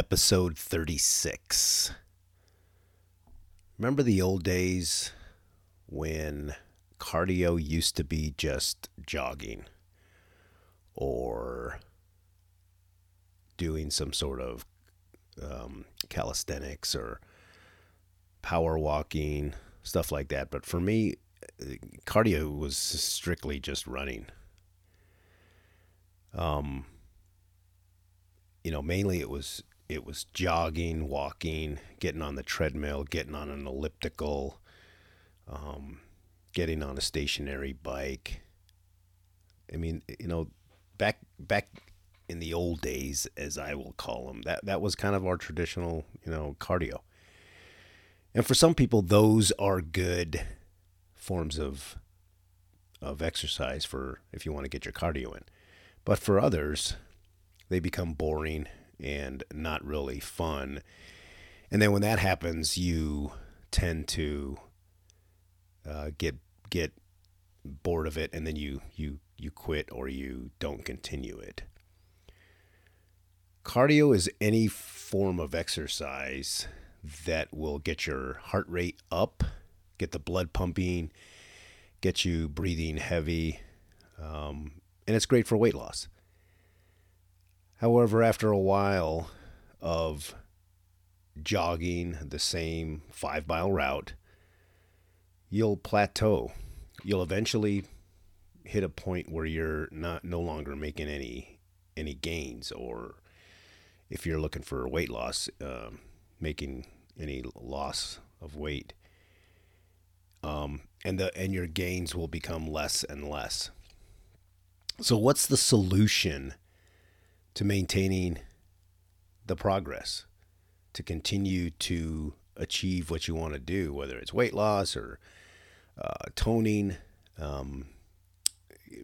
Episode 36. Remember the old days when cardio used to be just jogging or doing some sort of um, calisthenics or power walking, stuff like that. But for me, cardio was strictly just running. Um, you know, mainly it was it was jogging, walking, getting on the treadmill, getting on an elliptical, um, getting on a stationary bike. I mean, you know, back back in the old days, as I will call them, that that was kind of our traditional, you know, cardio. And for some people, those are good forms of of exercise for if you want to get your cardio in. But for others, they become boring and not really fun. And then when that happens, you tend to uh, get get bored of it, and then you you you quit or you don't continue it. Cardio is any form of exercise that will get your heart rate up, get the blood pumping, get you breathing heavy, um, and it's great for weight loss. However, after a while of jogging the same five mile route, you'll plateau. You'll eventually hit a point where you're not no longer making any any gains, or if you're looking for weight loss, uh, making any loss of weight. Um, and the and your gains will become less and less. So, what's the solution to maintaining the progress, to continue to achieve what you want to do, whether it's weight loss or uh, toning, um,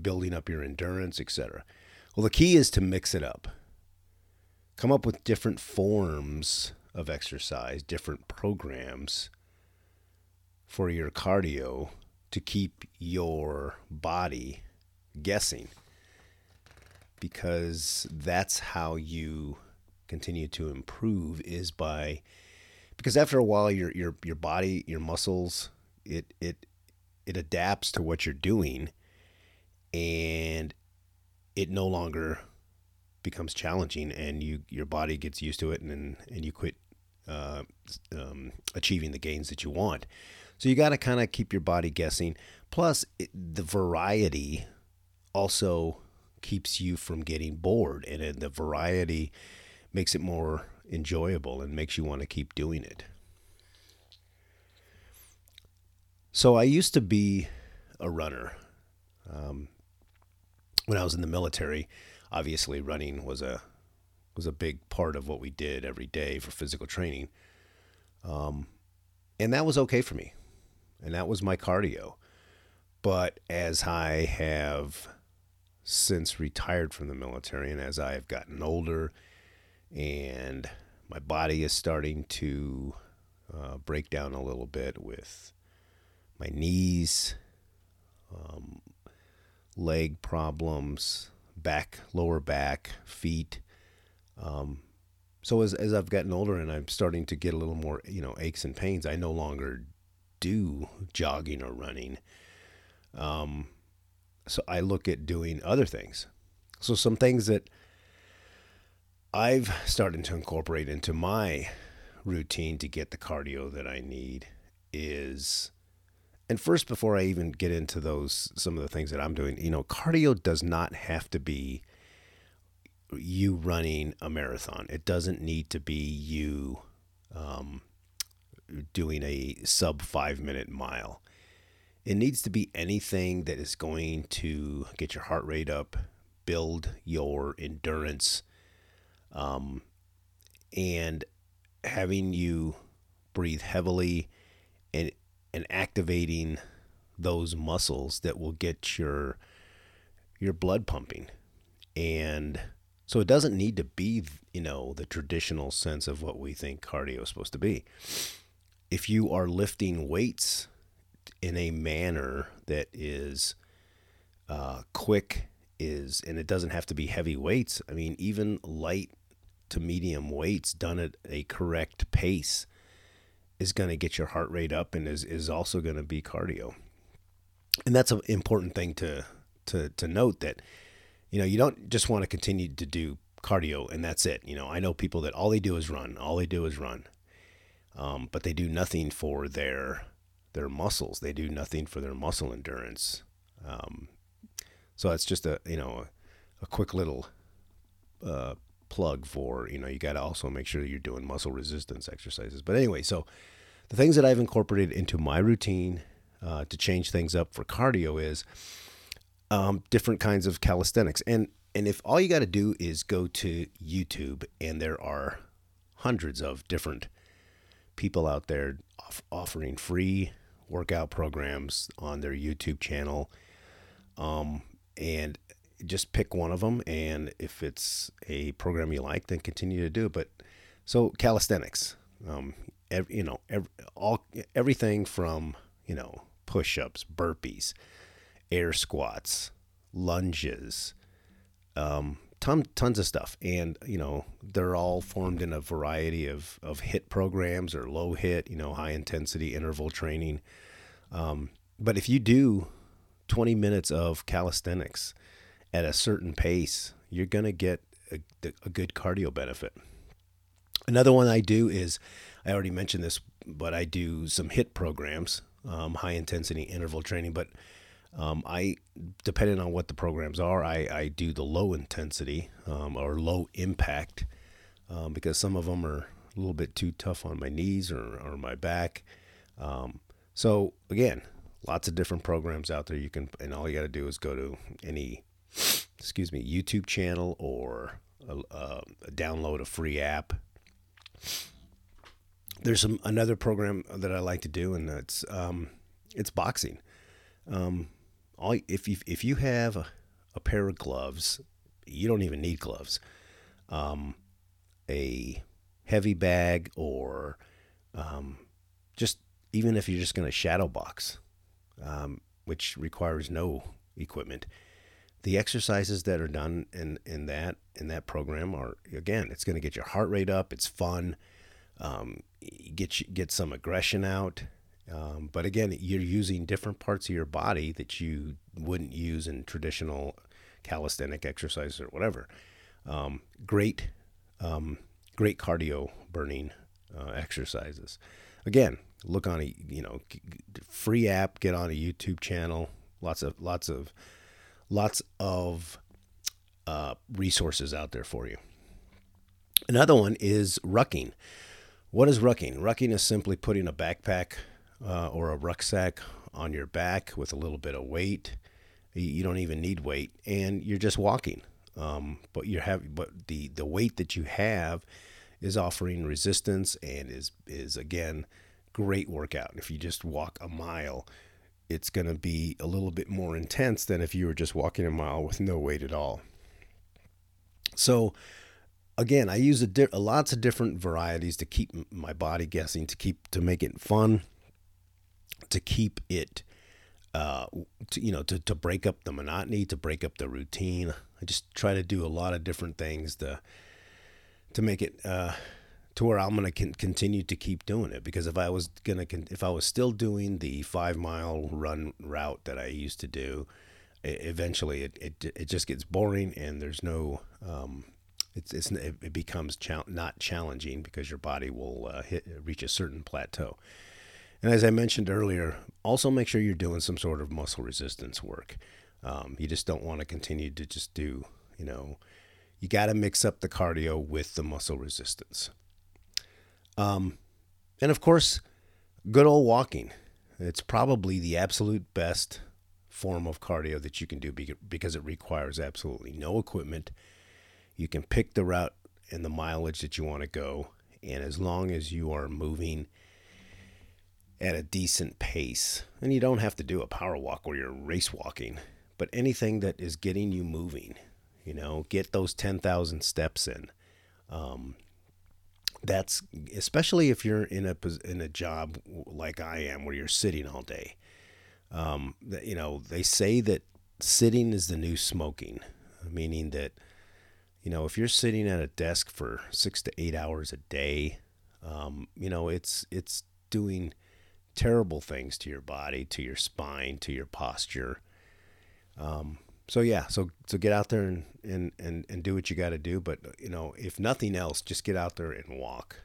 building up your endurance, etc. Well, the key is to mix it up. Come up with different forms of exercise, different programs for your cardio to keep your body guessing because that's how you continue to improve is by because after a while your your your body your muscles it it it adapts to what you're doing and it no longer becomes challenging and you your body gets used to it and and you quit uh, um, achieving the gains that you want. So you got to kind of keep your body guessing. Plus it, the variety also keeps you from getting bored and, and the variety makes it more enjoyable and makes you want to keep doing it. So I used to be a runner. Um, when I was in the military, obviously running was a was a big part of what we did every day for physical training. Um, and that was okay for me. And that was my cardio. But as I have since retired from the military and as I have gotten older and my body is starting to uh, break down a little bit with my knees, um, leg problems, back, lower back, feet. Um, so as, as I've gotten older and I'm starting to get a little more, you know, aches and pains, I no longer do jogging or running. Um, so I look at doing other things. So some things that I've started to incorporate into my routine to get the cardio that I need is and first before I even get into those some of the things that I'm doing, you know, cardio does not have to be you running a marathon. It doesn't need to be you um, doing a sub five minute mile. It needs to be anything that is going to get your heart rate up, build your endurance, um, and having you breathe heavily and and activating those muscles that will get your your blood pumping. And so it doesn't need to be you know the traditional sense of what we think cardio is supposed to be. If you are lifting weights in a manner that is uh, quick is and it doesn't have to be heavy weights i mean even light to medium weights done at a correct pace is going to get your heart rate up and is, is also going to be cardio. And that's an important thing to, to, to note that, you know, you don't just want to continue to do cardio and that's it. You know, I know people that all they do is run, all they do is run, um, but they do nothing for their their muscles. They do nothing for their muscle endurance. Um, so it's just a you know a, a quick little uh, plug for you know you got to also make sure you're doing muscle resistance exercises. But anyway, so the things that I've incorporated into my routine uh, to change things up for cardio is um, different kinds of calisthenics and and if all you got to do is go to YouTube and there are hundreds of different people out there off- offering free workout programs on their YouTube channel. Um, and just pick one of them. And if it's a program you like, then continue to do it. But so calisthenics, um, you know, all everything from you know push-ups, burpees, air squats, lunges, um, ton, tons of stuff. And, you know, they're all formed in a variety of, of HIIT programs or low HIIT, you know, high intensity interval training. Um, but if you do 20 minutes of calisthenics at a certain pace, you're going to get a, a good cardio benefit. Another one I do is, I already mentioned this, but I do some HIIT programs, um, high intensity interval training. But um, I, depending on what the programs are, I, I do the low intensity um, or low impact um, because some of them are a little bit too tough on my knees or, or my back. Um, so again, lots of different programs out there. You can, and all you got to do is go to any, excuse me, YouTube channel or a, a download a free app. There's some another program that I like to do, and it's um, it's boxing. Um, all if you if you have a, a pair of gloves, you don't even need gloves. Um, a heavy bag or um, just even if you're just going to shadow box, um, which requires no equipment, the exercises that are done in, in that in that program are again, it's going to get your heart rate up. It's fun. Um, get get some aggression out. Um, but again, you're using different parts of your body that you wouldn't use in traditional calisthenic exercises or whatever. Um, great, um, great cardio burning uh, exercises. Again, look on a you know free app, get on a YouTube channel. Lots of lots of lots of uh, resources out there for you. Another one is rucking. What is rucking? Rucking is simply putting a backpack uh, or a rucksack on your back with a little bit of weight. You don't even need weight, and you're just walking. Um, but you have, but the the weight that you have is offering resistance and is is again great workout. If you just walk a mile, it's going to be a little bit more intense than if you were just walking a mile with no weight at all. So again, I use a, di- lots of different varieties to keep my body guessing, to keep to make it fun to keep it uh, to, you know to, to break up the monotony to break up the routine. I just try to do a lot of different things to to make it uh, to where i'm going to continue to keep doing it. Because if i was to con- if i was still doing the five mile run route that i used to do eventually it, it, it just gets boring and there's no um, it's, it's it becomes not challenging because your body will uh, hit reach a certain plateau and as I mentioned earlier, also make sure you're doing some sort of muscle resistance work. Um, you just don't want to continue to just do, you know, you got to mix up the cardio with the muscle resistance. Um, and of course, good old walking. It's probably the absolute best form of cardio that you can do because it requires absolutely no equipment. You can pick the route and the mileage that you want to go. And as long as you are moving at a decent pace. And you don't have to do a power walk where you're race walking, but anything that is getting you moving, you know, get those 10,000 steps in. Um, that's especially if you're in a in a job like I am where you're sitting all day. Um, you know, they say that sitting is the new smoking, meaning that you know, if you're sitting at a desk for six to eight hours a day, um, you know, it's it's doing terrible things to your body, to your spine, to your posture. Um, so yeah, so so get out there and and and, and do what you got to do. But you know, if nothing else, just get out there and walk.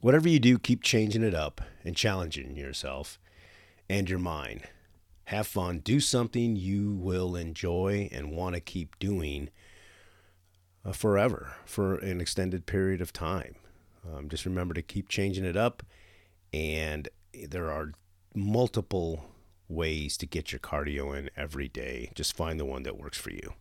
Whatever you do, keep changing it up and challenging yourself and your mind. Have fun. Do something you will enjoy and want to keep doing uh, forever for an extended period of time. Um, just remember to keep changing it up, and there are multiple ways to get your cardio in every day. Just find the one that works for you.